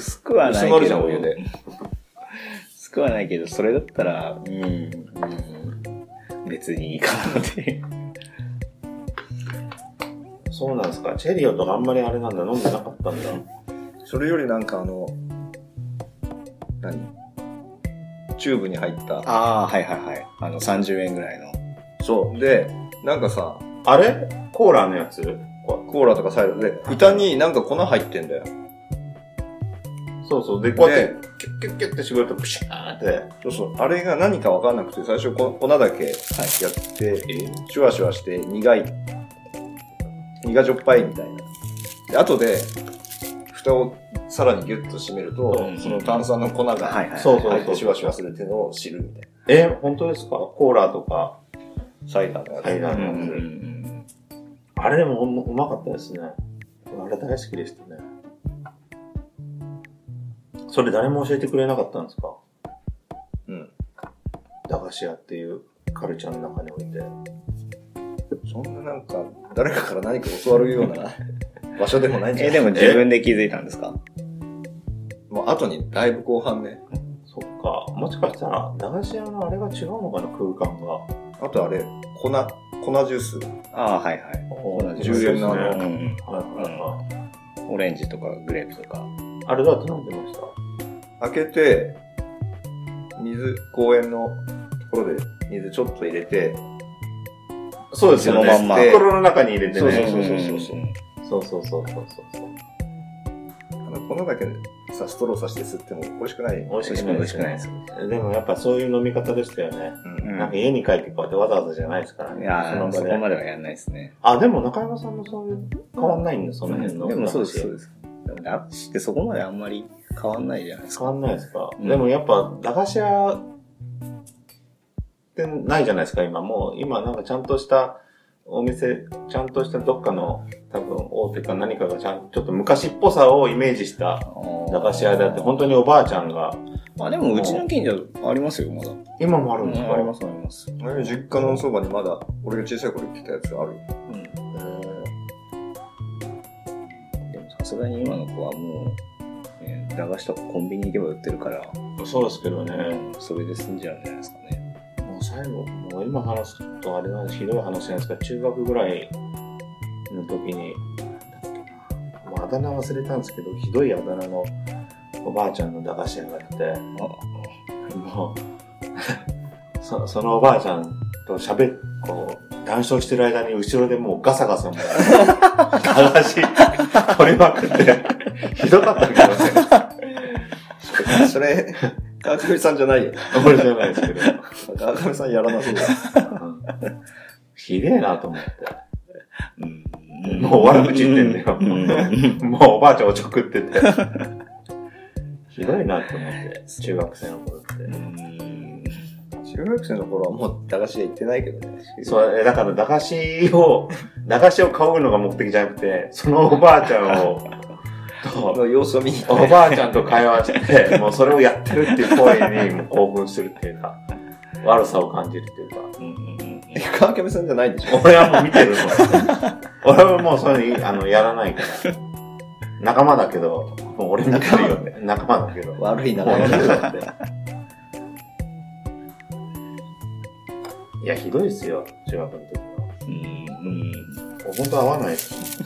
薄くはないけど。薄まるじゃんお湯で薄くはないけど、それだったら、うん、うん、別にいいかなって。そうなんですか。チェリオとかあんまりあれなんだ、飲んでなかったんだ。それよりなんかあの何？チューブに入ったああ、はいはいはい。あの、30円ぐらいの。そうでなんかさあれ？コーラのやつ？コーラとかサイドで蓋になんか粉入ってんだよそうそう。で、こうやって、キュッキュッキュッって絞ると、プシャーって。そうそう。あれが何かわかんなくて、最初こ粉だけやって、シュワシュワして苦い、苦じょっぱいみたいな。で、後で、蓋をさらにギュッと締めると、うんその炭酸の粉がはいはい。そうそう入ってシュワシュワするっていうのを知るみたいえ、本当ですか？コーラとか。な。サイダーのやつ。サイダーのやんつ。あれでもううまかったですね。あれ大好きでしたね。それ誰も教えてくれなかったんですか？うん。駄菓子屋っていうカルチャーの中において。そんななんか、誰かから何か教わるような 場所でもないんじゃえ、ない？でも自分で気づいたんですか？もう後にだいぶ後半ね。そっか。もしかしたら、駄菓子屋のあれが違うのかな、空間が。あとあれ、粉、粉ジュース。ああ、はいはい。10円のあのうんうんはいはいはい。オレンジとかグレープとか。あれだと飲んでました？開けて、水、公園のところで水ちょっと入れて、そうですよね。そのまんま。袋の中に入れてね。そうそうそうそう。そうそうそうそうそうあの、粉だけさ、ストローさして吸っても美味しくない。美味しくない。美味しくないです。でもやっぱそういう飲み方でしたよね。うん、なんか家に帰ってこうやってわざわざじゃないですからね。いやそのそこまではやんないですね。あ、でも中山さんもそういう、変わんないんだ、その辺の。でもそうです、そうです。でも、ってそこまであんまり変わんないじゃないですか。変わんないですか、うんでもやっぱ、駄菓子屋ってないじゃないですか、今。もう、今なんかちゃんとしたお店、ちゃんとしたどっかの、多分大手か何かがちゃんちょっと昔っぽさをイメージした駄菓子屋であって、本当におばあちゃんが、あ、でもうちの近所ありますよ、まだ。今もあるんですか、あります、あります。あれ実家のそばにまだ、俺が小さい頃行ってたやつがある。うん。えでもさすがに今の子はもう、ね、駄菓子とかコンビニ行けば売ってるから、ーそうですけどね。それで済んじゃうんじゃないですかね。もう最後、もう今話すとあれなんですひどい話なんですが、中学ぐらいの時に、あだ名忘れたんですけど、ひどいあだ名のおばあちゃんの駄菓子屋があって、もう、そそのおばあちゃんと喋っ、こう、談笑してる間に後ろでもうガサガサもう、駄菓子取りまくって、ひどかったけどね。それ、川上さんじゃないよ。俺じゃないですけど。川上さんやらなそうだ。うんひでえなと思って。うんもう悪口言ってんだようんもうおばあちゃんおちょくってて。ひどいなって思って、中学生の頃って。うん中学生の頃はもう駄菓子屋行ってないけどね。そう、えだから駄菓子を、駄菓子を買うのが目的じゃなくて、そのおばあちゃんを、と、の様子を見に行おばあちゃんと会話して、もうそれをやってるっていう声にもう興奮するっていうか、悪さを感じるっていうか。うんうんって。川上さんじゃないんでしょ俺はもう見てるの。俺はもうそういうのあの、やらないから。仲間だけど、もう俺見てるよね。仲間だけど。悪い名もう前やめろって。いや、ひどいですよ、中学の時は。うん本当合わないです。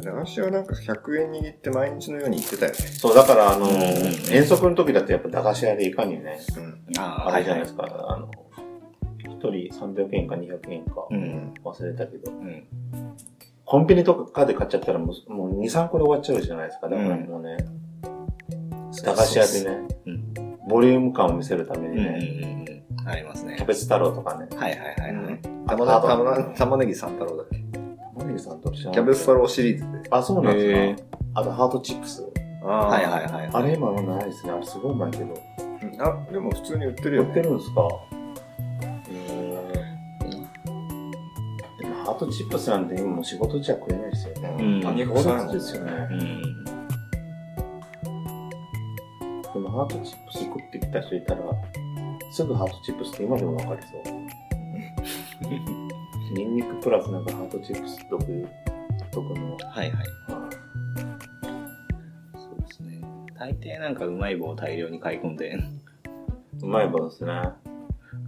駄菓子はなんか100円握って毎日のように行ってたよね。そう、だから、あの、ん遠足の時だってやっぱ駄菓子屋でいかにね、うん。ああれじゃないですか、あの、一人300円か200円かうん忘れたけど、うん。コンビニとかで買っちゃったらもうもう2、3個で終わっちゃうじゃないですか。だからもうね、駄菓子屋でね、うん。ボリューム感を見せるためにね、うんありますね。キャ。ベツ太郎とかね、はいはいはいはい。玉ね玉ね玉ねぎ三太郎だっけ？玉ねミルさんと知らキャベツ太郎。郎シリーズで。あ、そうなんですへか。あと、ハートチップス。あはいはいはい。あれ今はないですね。あれすごいうまいけど。い。あ、でも普通に売ってるよ売ってね。るんですか？でも、ハートチップスなんて今もう仕事じゃ食えないですよね。うんあ、肉そう臭いもんですよね。うん。でも、ハートチップス食ってきた人いたら、すぐハートチップスって今でもわかりそう。ニンニクプラスなんかハートチップス独特の。はいはい。そうですね。大抵なんかうまい棒を大量に買い込んで、うまい棒ですね。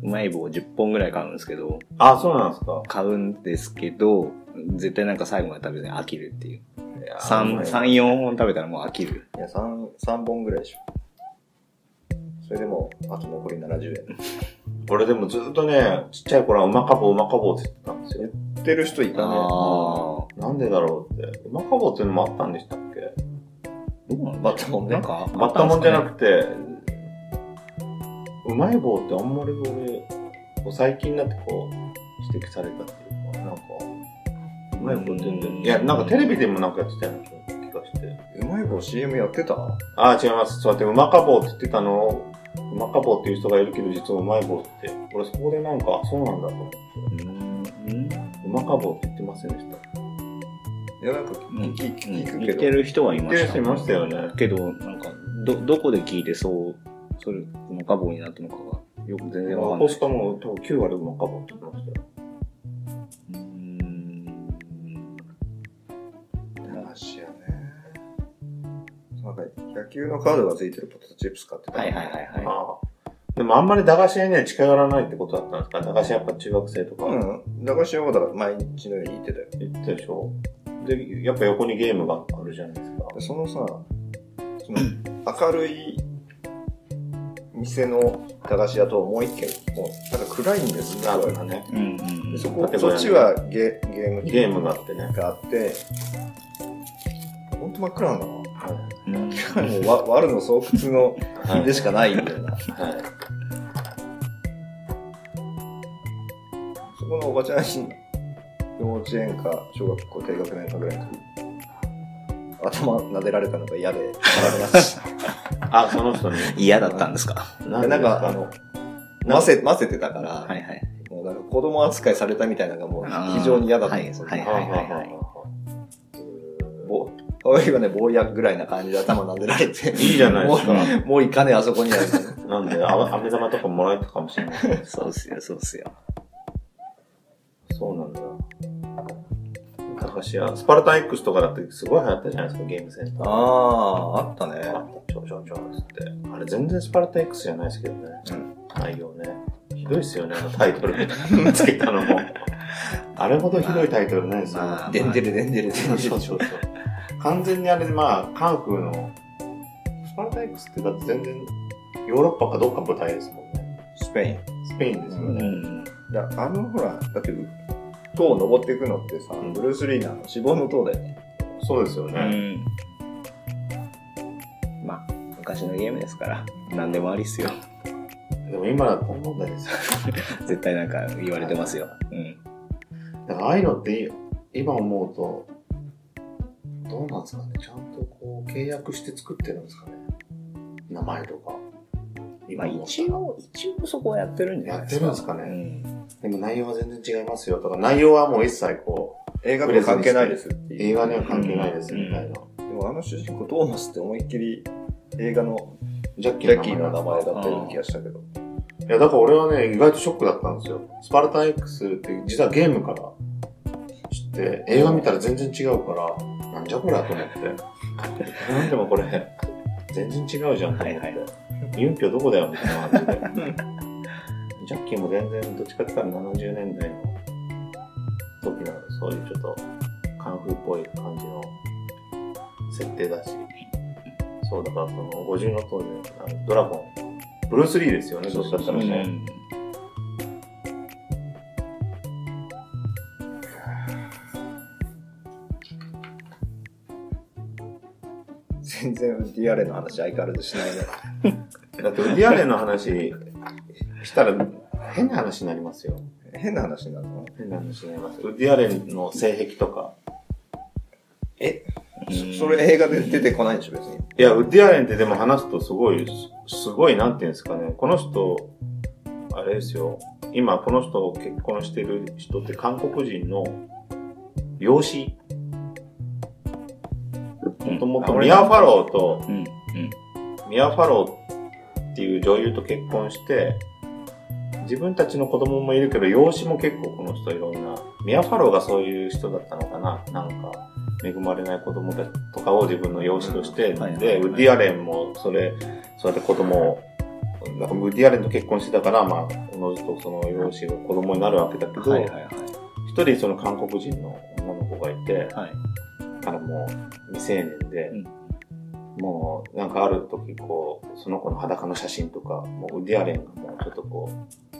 うまい棒を10本ぐらい買うんですけど、あ、そうなんですか。買うんですけど、絶対なんか最後まで食べて飽きるっていう。いや3、3、4本食べたらもう飽きる。いや、3、三本ぐらいでしょ。それでも、あと残り70円。俺でもずっとね、ちっちゃい頃はうまかぼう、うまかぼうって言ってたんですよ。売ってる人いたね。あなんでだろうって。うまかぼうっていうのもあったんでしたっけ？どうなんバッタモンねなんか、バッタモンじゃなくくて、うまい棒ってあんまり俺、こう最近になってこう、指摘されたっていうか、なんか、うまい棒全然。いや、なんかテレビでもなんかやってたような気がして。うまい棒 CM やってた？ああ、違います。そうやってうまかぼうって言ってたのを、うまかぼうっていう人がいるけど、実はうまい棒って、俺そこでなんか、そうなんだと思って。うん。うまかぼうって言ってませんでした？いや、なんか聞くけど。言ってる人はいました。ましたよねけど、なんか、ど、どこで聞いてそう、それ、うまか棒になったのかが、よく全然わかんない。コスカも多分9割うまかぼうって言ってましたよ。うーん。駄菓子屋ね。なんか、野球のカードが付いてるポテトチップス買ってた。はいはいはいはい。ああ。でもあんまり駄菓子屋には近寄らないってことだったんですか？駄菓子屋やっぱ中学生とかうん。駄菓子屋はだから毎日のように行ってたよ。行ってたでしょ？で、やっぱ横にゲームがあるじゃないですか。でそのさ、その明るい店の駄菓子屋ともう一軒、もうなんか暗いんですよ。なるほどね。うんうんでそこ建物そっちはゲゲーム機ゲームがあってね。があって、ほんと真っ暗なんだな。もうわ、悪の巣窟のはい。でしかないみたいな。はい。そこのおばちゃんに、幼稚園か小学校低学年かぐらいの時、頭撫でられたのが嫌で、あ、その人に？嫌だったんですか？なんか、あの、混ぜ、混ぜてたから、はいはい。もうなんか子供扱いされたみたいなのがもう非常に嫌だったんですよ。はいははいいはいはい。ぼおいはね、坊やぐらいな感じで頭撫でられて。いいじゃないですか。もういかねえ、あそこにある。なんで、あ飴玉とかもらえたかもしれない。そうっすよ、そうっすよ。そうなんだ。駄菓子屋。スパルタン X とかだってすごい流行ったじゃないですか、ゲームセンター。ああ、あったね。あちょちょちょつって。あれ全然スパルタ X じゃないですけどね。うん内容ね。ひどいっすよね、あのタイトルつけたのも。あれほどひどいタイトルないですよ。まあでんでるでんでるでんでる。そうそうそう。完全にあれでまあ、カンフーの、スパルタ X ってだって全然、ヨーロッパかどっか舞台ですもんね。スペイン。スペインですようね。ん。いや、あの、ほら、だって、塔を登っていくのってさ、うんブルース・リーのあの死亡の塔だよね。そうですようね。ん。まあ、昔のゲームですから、何でもありっすよ。でも今だと問題ですよ。絶対なんか言われてますよ。うん。だからああいうのって今思うと、どうなんですかねちゃんとこう契約して作ってるんですかね名前とか。まあ思ったら一応、一応そこはやってるんじゃないですか。やってるんですかねうん。でも内容は全然違いますよとか、内容はもう一切こ映画と関係ないです。映画には関係ないですみたいな。でもあの主人公トーマスって思いっきり映画のジャッキジャッキーの名前前だったような気がしたけど。いや、だから俺はね、意外とショックだったんですよ。スパルタン X って実はゲームから知って、映画見たら全然違うから、なんじゃこりゃと思って。なんでもこれ、全然違うじゃんと思って。はいはユンピョどこだよみたいな感じで。ジャッキーも全然どっちかって言ったら70年代の時のそういうちょっとカンフーっぽい感じの設定だし。そうだからその50の当時のドラゴン、ブルース・リーですよね、どっちかって言ったらね。全然ウッディアレンの話相変わらずしないね。だってウディアレンの話したら変な話になりますよ。変な話になるの？変な話になります。ウッディアレンの性癖とか。え？うんそれ映画で出てこないんでしょ、別に。いや、ウッディアレンってでも話すとすごい、すすごい、なんていうんですかね。この人、あれですよ。今、この人結婚してる人って韓国人の養子。もともとミア・ファローと、うん。うん。ミア・ファローっていう女優と結婚して、自分たちの子供もいるけど、養子も結構この人いろんな、ミア・ファローがそういう人だったのかななんか、恵まれない子供たちとかを自分の養子として、で、ウッディアレンもそれ、そうやって子供を、なんかウッディアレンと結婚してたから、まあ、おのずとその養子が子供になるわけだけど。一人その韓国人の女の子がいて、はい。からもう未成年で、もうなんかある時こう、その子の裸の写真とか、もうウッディアレンがもうちょっとこう、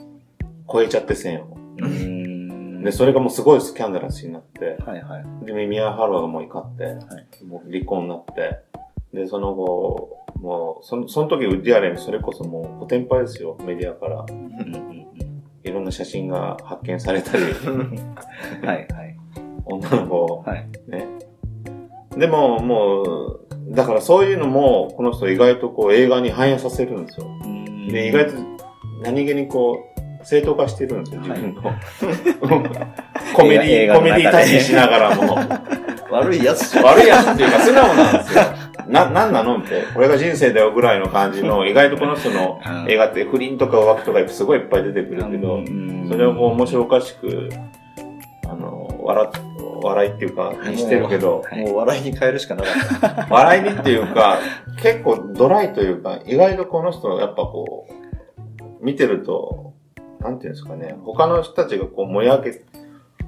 超えちゃって線を。うん。で、それがもうすごいスキャンダラスになって、はいはい。で、ミア・ファローがもう怒って、いもう離婚になって、で、その後、もう、その、その時ウッディアレンそれこそもう、コテンパですよ、メディアから。うんうんいろんな写真が発見されたり、うん。はいはい。女の子、はい。ね。でも、もう、だからそういうのも、この人意外とこう映画に反映させるんですよ。うんで、意外と何気にこう、正当化してるんですよ、自分の。コメディ、コメディ対比しながらも。悪いやつ。悪いやつっていうか素直なんですよ。な、なんなのって、これが人生だよぐらいの感じの、意外とこの人のうん映画って不倫とか浮気とかすごいいっぱい出てくるけど、うんそれをこう面白おかしく、あの、笑っ、笑いっていうか、にしてるけど、はいもう笑いに変えるしかなかった。笑いにっていうか、結構ドライというか、意外とこの人、やっぱこう、見てると、なんていうんですかね、他の人たちがこう燃え上げ、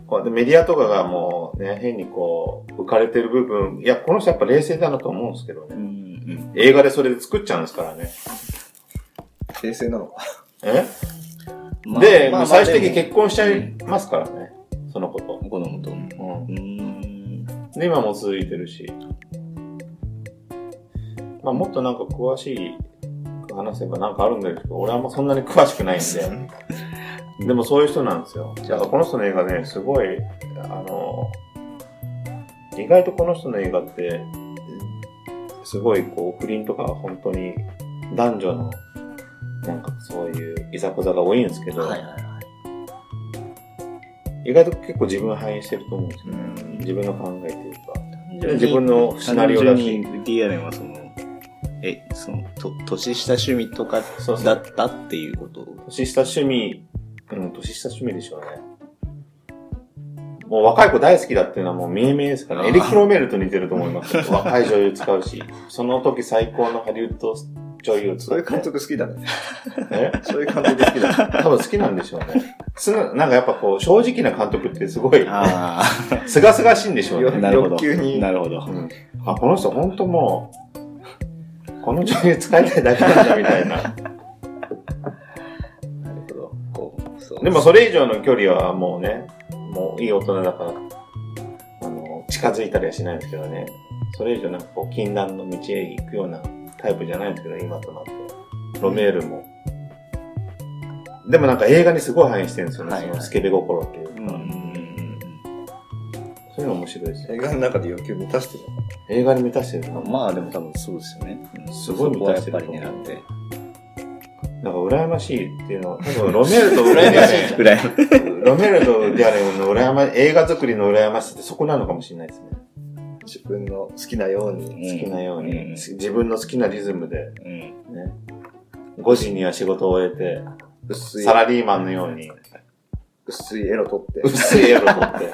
こうでメディアとかがもうね、変にこう、浮かれてる部分、いや、この人やっぱ冷静だなと思うんですけどうね。ん映画でそれで作っちゃうんですからね。平成なのか。え？うん。で、まあまあ最終的にで結婚しちゃいますからね。その子と。で、今も続いてるし。まあ、もっとなんか詳しい話せばなんかあるんだけど、俺はあんまそんなに詳しくないんで。でもそういう人なんですよ。だからこの人の映画ね、すごい、あの、意外とこの人の映画って、すごいこう、不倫とか本当に男女の、なんかそういういざこざが多いんですけど、はいはいはい。意外と結構自分を反映してると思うんですよね。うん自分の考えというか。自分のシナリオだし単純に DRM はその、え、その、と、年下趣味とかだったっていうこと？年下趣味、うん、年下趣味でしょうね。もう若い子大好きだっていうのはもう見え見えですからね。エリック・ロメールと似てると思います。若い女優使うし、その時最高のハリウッド女優。そういう監督好きだね。え？そういう監督好きだね。多分好きなんでしょうね。すななんかやっぱこう、正直な監督ってすごい、あすがすがしいんでしょうね。なるほど。なるほど。うん、あ、この人本当もう、この女優使いたいだけなんだみたいな。なるほど。でもそれ以上の距離はもうね、もういい大人だから、あの、近づいたりはしないんですけどね。それ以上なんかこう、禁断の道へ行くようなタイプじゃないんですけど、今となって。ロメールも。でもなんか映画にすごい反映してるんですよね。はいはいそのスケベ心っていうか。うんうんうんそういうの面白いですよ。映画の中で欲求満たしてるのか映画に満たしてるのうん。まあでも多分そうですよね。うんすごい満たしてるっぱり狙って。だから羨ましいっていうのは、多分ロメールと 羨ましい。ぐらい。ロメールとディアレンの羨ま、映画作りの羨ましさってそこなのかもしれないですね。自分の好きなように。好きなように、うん自分の好きなリズムで、うん。ね。5時には仕事を終えて、薄いサ、ラリーマンのように、薄いエロ撮って、薄い絵を撮って、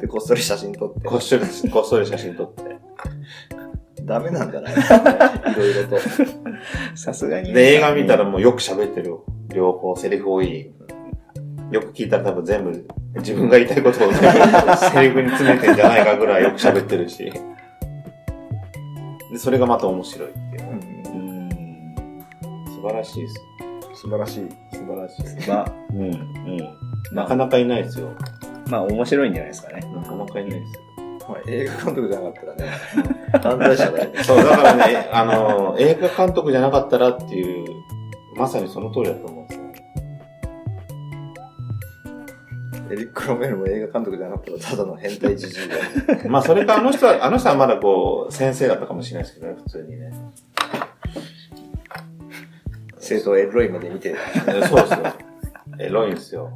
で、こっそり写真撮って。こっそり、こっそり写真撮って。ダメなんじゃないいろいろと。さすがに。で、映画見たらもうよく喋ってる。両方、セリフ多い。よく聞いたら多分全部、自分が言いたいことを全部、セリフに詰めてんじゃないかぐらいよく喋ってるし。で、それがまた面白いっていう。うん。素晴らしいです。素晴らしい。素晴らしい。まあ、うん、うん。なかなかいないですよ。まあ面白いんじゃないですかね。なかなかいないですよ。まあ、映画監督じゃなかったらね、犯罪者だよね。そう、だからね、あの、映画監督じゃなかったらっていう、まさにその通りだと思うエリック・ロメールも映画監督じゃなくてただの変態じじいだよ。まあそれかあの人は、あの人はまだこう、先生だったかもしれないですけどね、普通にね。生徒エロい目で見てる。え そうですよ。エロいんですよ。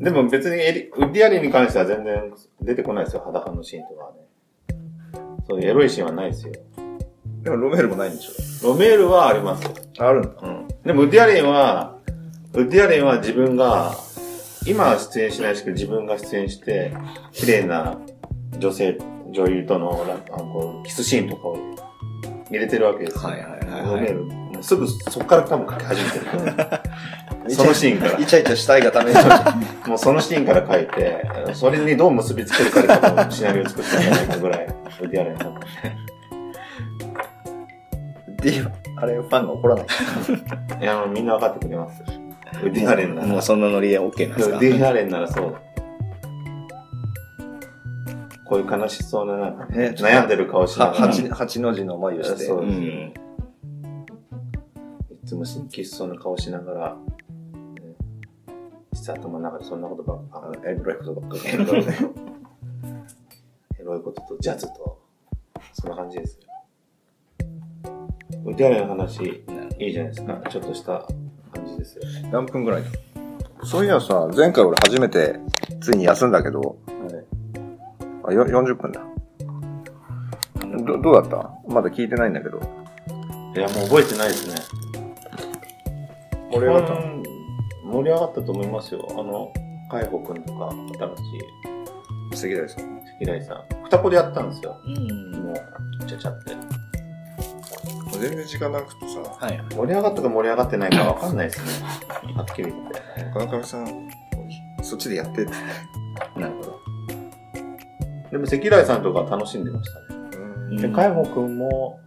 でも別にエリウッディアリンに関しては全然出てこないですよ、裸のシーンとかはね。そういうエロいシーンはないですよ。でもロメールもないんでしロメールはありますよ。ょあるんだ。うん。でもウッディアリンは、ウッディアリンは自分が、今は出演しないですけど、自分が出演して、綺麗な女性、女優とのラあのこうキスシーンとかを入れてるわけですよ。はいはいはいはいすぐそこから多分書き始めてる。そのシーンからイチャイチャしたいがために。もうそのシーンから書いて、それにどう結びつけるかで多分シナリオ作ったんじゃないかぐらい、ウッディアリン多分ディあれ、ファンが怒らない。いや、もうみんな分かってくれます。ディアレンなら。もうそんなノリで OK なんですか？ディアレンならそうだ。こういう悲しそうな、なんかね悩んでる顔しなはがら、い八八の字の眉をして。そううん。つも神経しそうな顔しながら、ね実は頭の中でそんなことばっか、エロいことばっかり。エロいこととジャズと、そんな感じですよ。ウッディアレンの話、いいじゃないですか。ちょっとした感じですよね。何分ぐらいそういやさ、前回俺初めて、ついに休んだけど、あよ40分だ。ど、どうだった？まだ聞いてないんだけど。いや、もう覚えてないですね。盛り上がったうん盛り上がったと思いますよ。あの、海保くんとか、新しい、素敵です。関大さん。二子でやったんですよ。うん。もう、ちゃちゃって。全然時間なくてさ、はい。盛り上がったか盛り上がってないかわかんないですね。はっきり言って。川上さん、そっちでやってって。なるほど。でも、関大さんとか楽しんでましたね。うんで、海保くんも、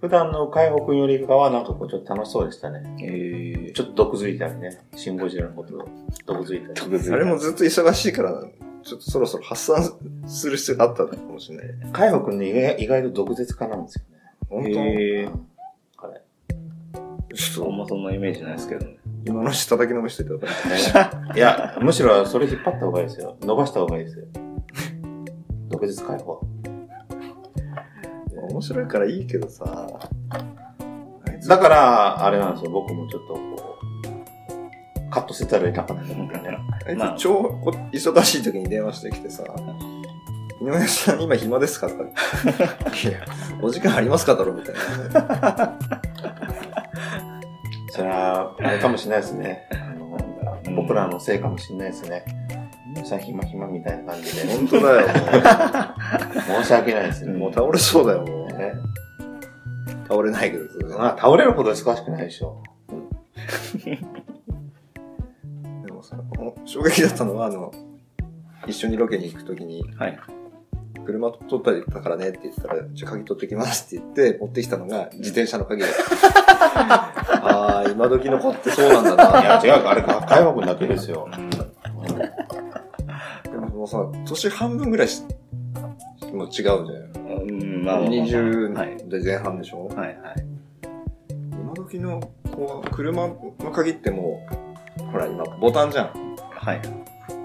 普段の海保くんよりかは、なんかこう、ちょっと楽しそうでしたね。えちょっと毒づいたりね。シンゴジラのことを毒づいたり。あれもずっと忙しいから、ちょっとそろそろ発散する必要があったのかもしれない。海保くんね、意外意外と毒舌家なんですよね。本当、え彼。ちょっとあんまそんなイメージないですけどね。今のうち叩きのめしていただいて。いや、むしろそれ引っ張った方がいいですよ。伸ばした方がいいですよ。毒舌解放。面白いからいいけどさ。だから、あれなんですよ。僕もちょっとこう、カットせざるを得なかったと思うんだよね。あいつまあ超こ忙しい時に電話してきてさ、井上さん今暇ですか？いや、お時間ありますか？だろみたいな。それは、あれかもしれないですね。あの、僕らのせいかもしれないですね。さ、暇暇みたいな感じで。本当だよ、申し訳ないですね。もう。倒れそうだよ、もう。ね倒れないけど、まあ、倒れるほど忙しくないでしょ。でもさ、衝撃だったのは、あの、一緒にロケに行くときに、はい。車取ったりたからねって言ったら、じゃあ鍵取ってきますって言って、持ってきたのが自転車の鍵だった。ああ、今時の子ってそうなんだな。いや、違う、あれ、解放君だけですよ。でももうさ、年半分ぐらいし、もう違うじゃん。うん、まあまあまあ。20はい。で前半でしょ、はいはい。今時の子は車の鍵ってもう、ほら今ボタンじゃん。はい。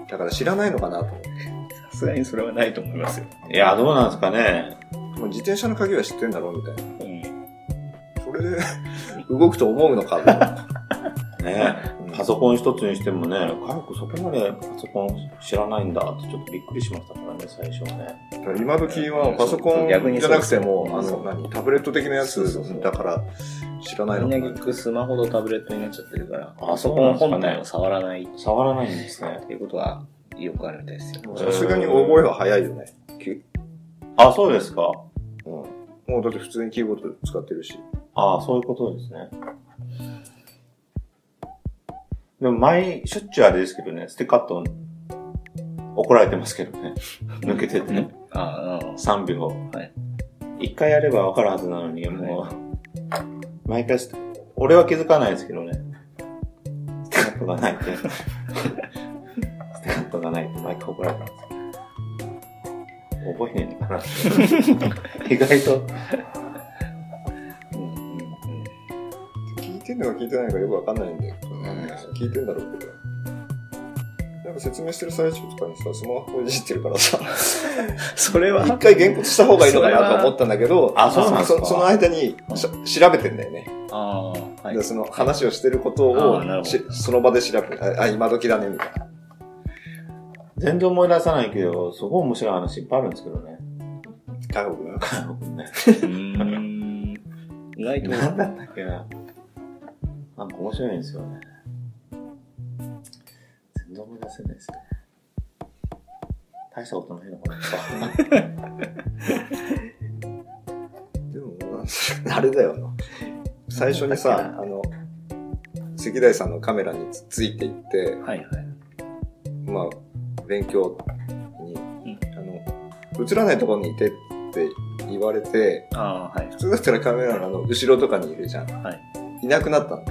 だから知らないのかなと思って。さすがにそれはないと思いますよ。いや、どうなんですかね。もう自転車の鍵は知ってんだろうみたいな。うん。それで動くと思うのか ねうんパソコン一つにしてもね、カイクそこまでパソコン知らないんだってちょっとびっくりしましたからね、最初はね。今時はパソコン逆にじゃなくても、あの、何、タブレット的なやつだから知らないのかなみんな結。局スマホとタブレットになっちゃってるから、あパソコン本体を触らないっ触らないんですね。ていうことはよくあるみたいですよ。さすがに覚えは早いよね。きあ、そうですか？うん。もうだって普通にキーボード使ってるし。ああ、そういうことですね。でも前、しょっちゅうあれですけどね、ステカット怒られてますけどね。抜けてて。ああ、3秒。はい。一回やればわかるはずなのに、もう、毎回俺は気づかないですけどね。ステカットがないって。な。意外と。うんうんうん。聞いてんのか聞いてないのかよくわかんないんだけどね。聞いてんだろうけど。なんか説明してる最中とかにさ、スマホいじってるからさ、それは一回原稿した方がいいのかなと思ったんだけど、あそうなんですか？そその間にし調べてんだよね。ああ、はいで。その話をしてることをしその場で調べて、あ、あ今時だね、みたいな。全然思い出さないけど、すごい面白い話いっぱいあるんですけどね。韓国が。僕ね。うーん。意外と、なんだったっけな。なんか面白いんですよね。全然思い出せないですね。大したことないのかな。でも、あれだよな。最初にさ、あの、関大さんのカメラにつついていって、はいはい。まあ、勉強に、あの、映らないところにいてって言われて、ああ、はい普。通だったらカメラのあの後ろとかにいるじゃん。はい。いなくなったの。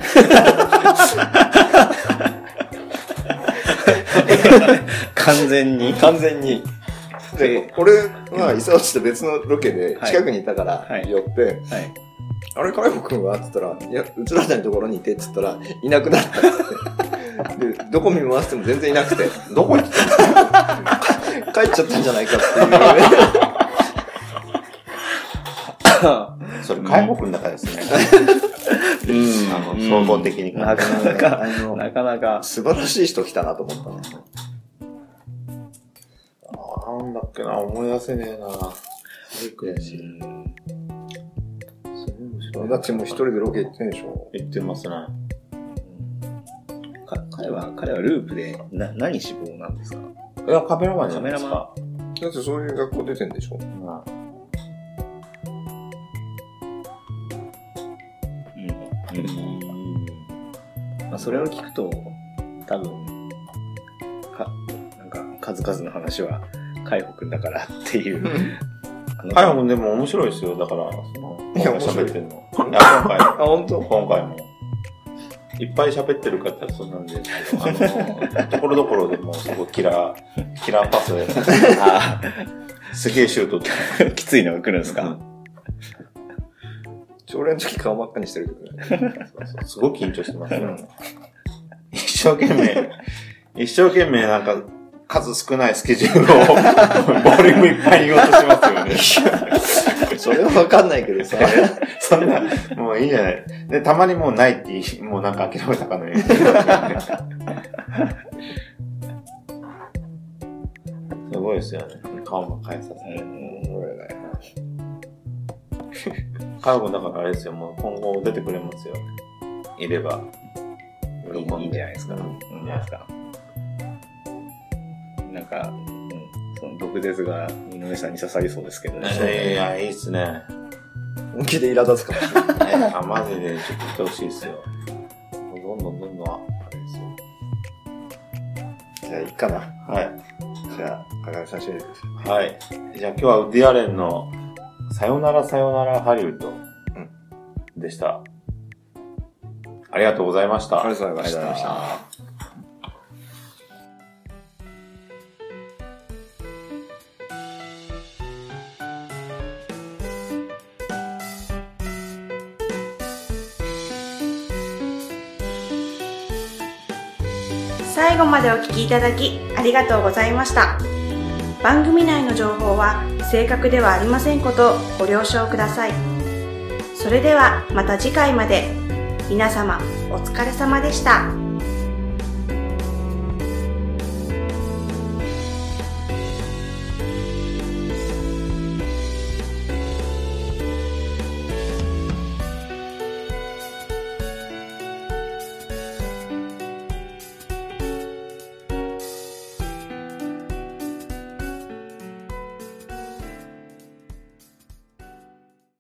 完全に。完全に。で、俺は伊沢市と別のロケではい近くにいたからはい寄って、はい。あれ、カイ君は？って言ったら、いや、映らないところにいてって言ったら、いなくなったって。で、どこ見回しても全然いなくて、どこ行ってたの？帰っちゃったんじゃないかっていう。ですね。うんあの、総合的に考えなかなか、なかなか。素晴らしい人来たなと思ったの。あなんだっけな、思い出せねえな。すごい悔しい。だってもう一人でロケ行ってんでしょ言ってますね。か彼は、彼はループで、な、何志望なんですか？いや、カメラマンじゃないですか。だってそういう学校出てんでしょまあうん。まあ、それを聞くと、多分、か、なんか、数々の話は、海保くんだからっていう。海国でも面白いですよ。だから、その、いや面白ってんの。いや、今回、あ、本当？今回も。いっぱい喋ってる方はそうなんですけど、あの、ところどころでもすごいキラー、キラーパスで、あすげえシュートって。ー きついのが来るんですか、朝礼の時顔真っ赤にしてるけどね。そうそうすごい緊張してますよ。一生懸命、一生懸命なんか、数少ないスケジュールを、ボリュームいっぱい言おうとしますよね。それはわかんないけどさ。そんな、もういいじゃない。で、たまにもうないってもうなんか諦めたかのように。すごいですよね。顔も変えさせて。カーボンだからあれですよ、もう今後出てくれますよ。いれば。いいいいんじゃないですか。うんいいんじゃないですか。なんか、うん、その毒舌が井上さんに刺さりそうですけどね。いや、いいっすね。本気で苛立つかもしれない。あ、マジでちょっと来てほしいっすよ。どんどんどんどん、あれですよ。じゃあ、いいかな。はい。じゃあ、かがみさんシリーズです。はい。じゃあ今日はウッディアレンのさよならさよならハリウッドでした。ありがとうございました。ありがとうございました。最後までお聞きいただきありがとうございました番組内の情報は正確ではありませんことをご了承くださいそれではまた次回まで皆様お疲れ様でした。